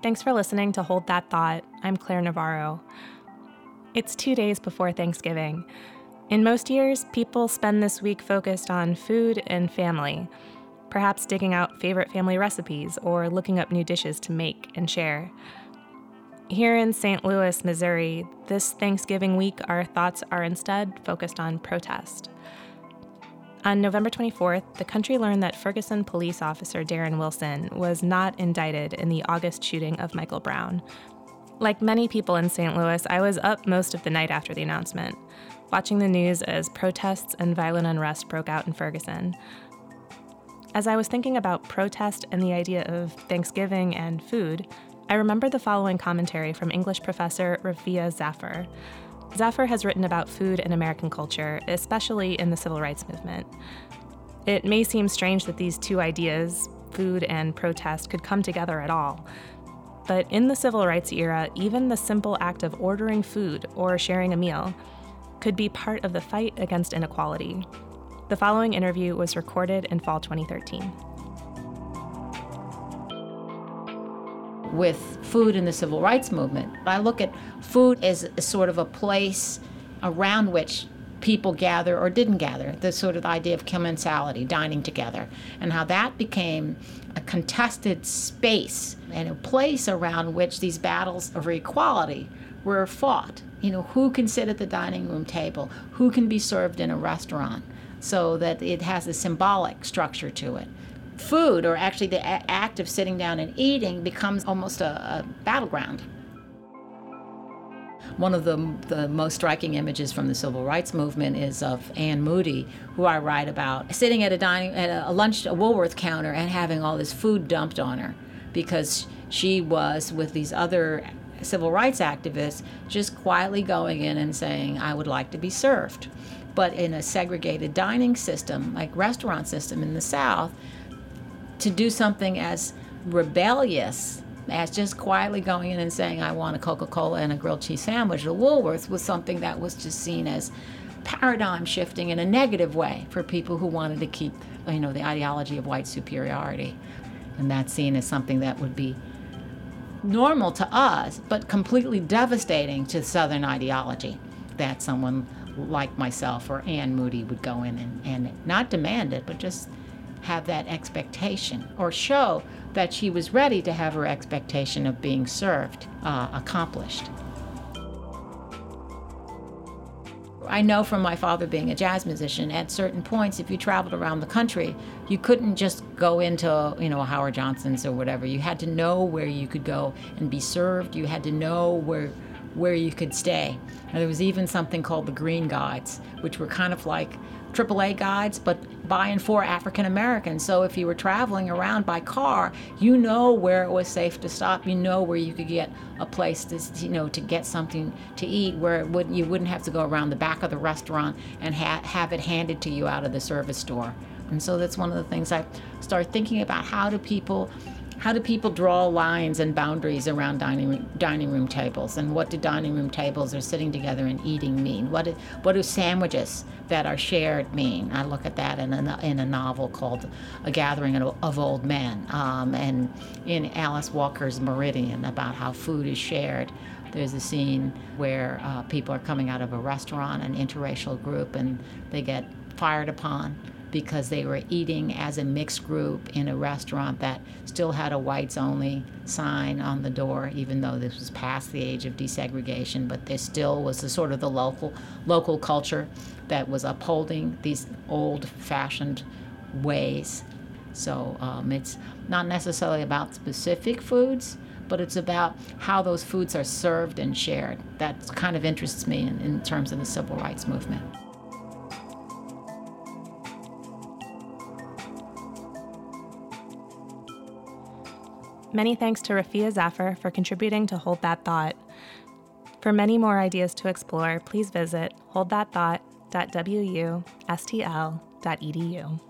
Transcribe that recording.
Thanks for listening to Hold That Thought. I'm Claire Navarro. It's two days before Thanksgiving. In most years, people spend this week focused on food and family, perhaps digging out favorite family recipes or looking up new dishes to make and share. Here in St. Louis, Missouri, this Thanksgiving week, our thoughts are instead focused on protest. On November 24th, the country learned that Ferguson police officer Darren Wilson was not indicted in the August shooting of Michael Brown. Like many people in St. Louis, I was up most of the night after the announcement, watching the news as protests and violent unrest broke out in Ferguson. As I was thinking about protest and the idea of Thanksgiving and food, I remember the following commentary from English professor Rafia Zafar. Zafar has written about food and American culture, especially in the civil rights movement. It may seem strange that these two ideas, food and protest, could come together at all. But in the civil rights era, even the simple act of ordering food or sharing a meal could be part of the fight against inequality. The following interview was recorded in fall 2013. With food in the civil rights movement. I look at food as sort of a place around which people gather or didn't gather, the sort of idea of commensality, dining together, and how that became a contested space and a place around which these battles of equality were fought. You know, who can sit at the dining room table? Who can be served in a restaurant? So that it has a symbolic structure to it food, or actually the act of sitting down and eating, becomes almost a, a battleground. One of the, the most striking images from the civil rights movement is of Anne Moody, who I write about, sitting at a dining at a lunch a Woolworth counter and having all this food dumped on her because she was with these other civil rights activists just quietly going in and saying, I would like to be served. But in a segregated dining system, like restaurant system in the South, to do something as rebellious as just quietly going in and saying, I want a Coca Cola and a grilled cheese sandwich at Woolworths was something that was just seen as paradigm shifting in a negative way for people who wanted to keep, you know, the ideology of white superiority. And that seen as something that would be normal to us, but completely devastating to Southern ideology that someone like myself or Anne Moody would go in and, and not demand it, but just have that expectation or show that she was ready to have her expectation of being served uh, accomplished. I know from my father being a jazz musician, at certain points, if you traveled around the country, you couldn't just go into, you know, Howard Johnson's or whatever. You had to know where you could go and be served. You had to know where where you could stay. And there was even something called the Green Guides, which were kind of like AAA guides, but by and for African Americans. So if you were traveling around by car, you know where it was safe to stop. You know where you could get a place to, you know, to get something to eat, where would, you wouldn't have to go around the back of the restaurant and ha- have it handed to you out of the service door. And so that's one of the things I start thinking about. How do people how do people draw lines and boundaries around dining dining room tables? And what do dining room tables or sitting together and eating mean? What do, what do sandwiches that are shared mean? I look at that in a, in a novel called a gathering of old men um, and in alice walker's meridian about how food is shared there's a scene where uh, people are coming out of a restaurant an interracial group and they get fired upon because they were eating as a mixed group in a restaurant that still had a whites only sign on the door even though this was past the age of desegregation but there still was the sort of the local local culture that was upholding these old fashioned ways. So um, it's not necessarily about specific foods but it's about how those foods are served and shared. That kind of interests me in, in terms of the civil rights movement Many thanks to Rafia Zafar for contributing to Hold That Thought. For many more ideas to explore, please visit holdthatthought.wustl.edu.